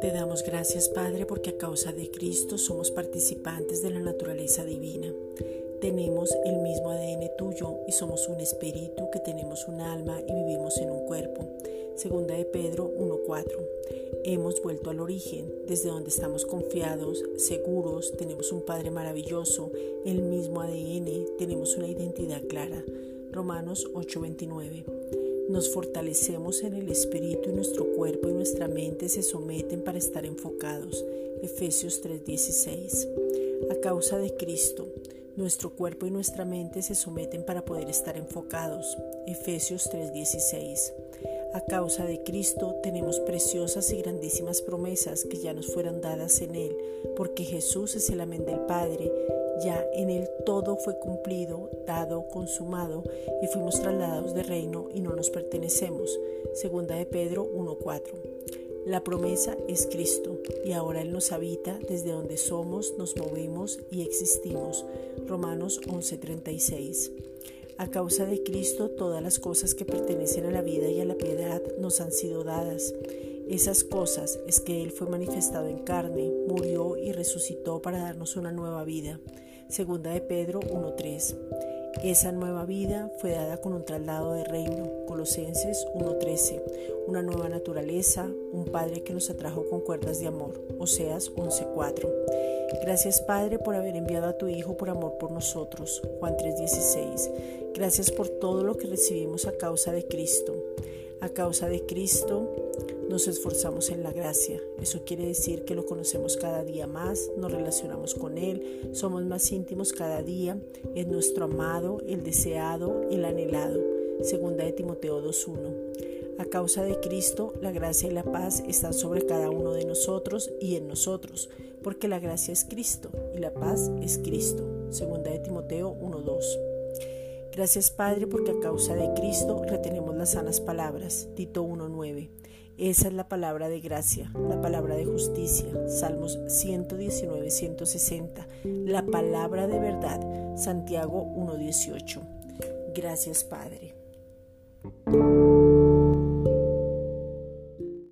Te damos gracias, Padre, porque a causa de Cristo somos participantes de la naturaleza divina. Tenemos el mismo ADN tuyo y somos un espíritu que tenemos un alma y vivimos en un cuerpo. Segunda de Pedro 1.4. Hemos vuelto al origen, desde donde estamos confiados, seguros, tenemos un Padre maravilloso, el mismo ADN, tenemos una identidad clara. Romanos 8:29. Nos fortalecemos en el espíritu y nuestro cuerpo y nuestra mente se someten para estar enfocados. Efesios 3:16. A causa de Cristo, nuestro cuerpo y nuestra mente se someten para poder estar enfocados. Efesios 3:16. A causa de Cristo tenemos preciosas y grandísimas promesas que ya nos fueron dadas en Él, porque Jesús es el amén del Padre. Ya en Él todo fue cumplido, dado, consumado, y fuimos trasladados de reino y no nos pertenecemos. Segunda de Pedro 1.4. La promesa es Cristo y ahora Él nos habita desde donde somos, nos movemos y existimos. Romanos 11:36. A causa de Cristo todas las cosas que pertenecen a la vida y a la piedad nos han sido dadas. Esas cosas es que Él fue manifestado en carne, murió y resucitó para darnos una nueva vida. Segunda de Pedro 1.3. Esa nueva vida fue dada con un traslado de reino, Colosenses 1.13, una nueva naturaleza, un Padre que nos atrajo con cuerdas de amor, Oseas 11.4. Gracias Padre por haber enviado a tu Hijo por amor por nosotros, Juan 3.16. Gracias por todo lo que recibimos a causa de Cristo. A causa de Cristo nos esforzamos en la gracia. Eso quiere decir que lo conocemos cada día más, nos relacionamos con Él, somos más íntimos cada día, es nuestro amado, el deseado, el anhelado. Segunda de Timoteo 2.1. A causa de Cristo, la gracia y la paz están sobre cada uno de nosotros y en nosotros, porque la gracia es Cristo y la paz es Cristo. Segunda de Timoteo 1.2. Gracias Padre porque a causa de Cristo retenemos las sanas palabras. Tito 1.9. Esa es la palabra de gracia, la palabra de justicia. Salmos 119, 160. La palabra de verdad. Santiago 1.18. Gracias Padre.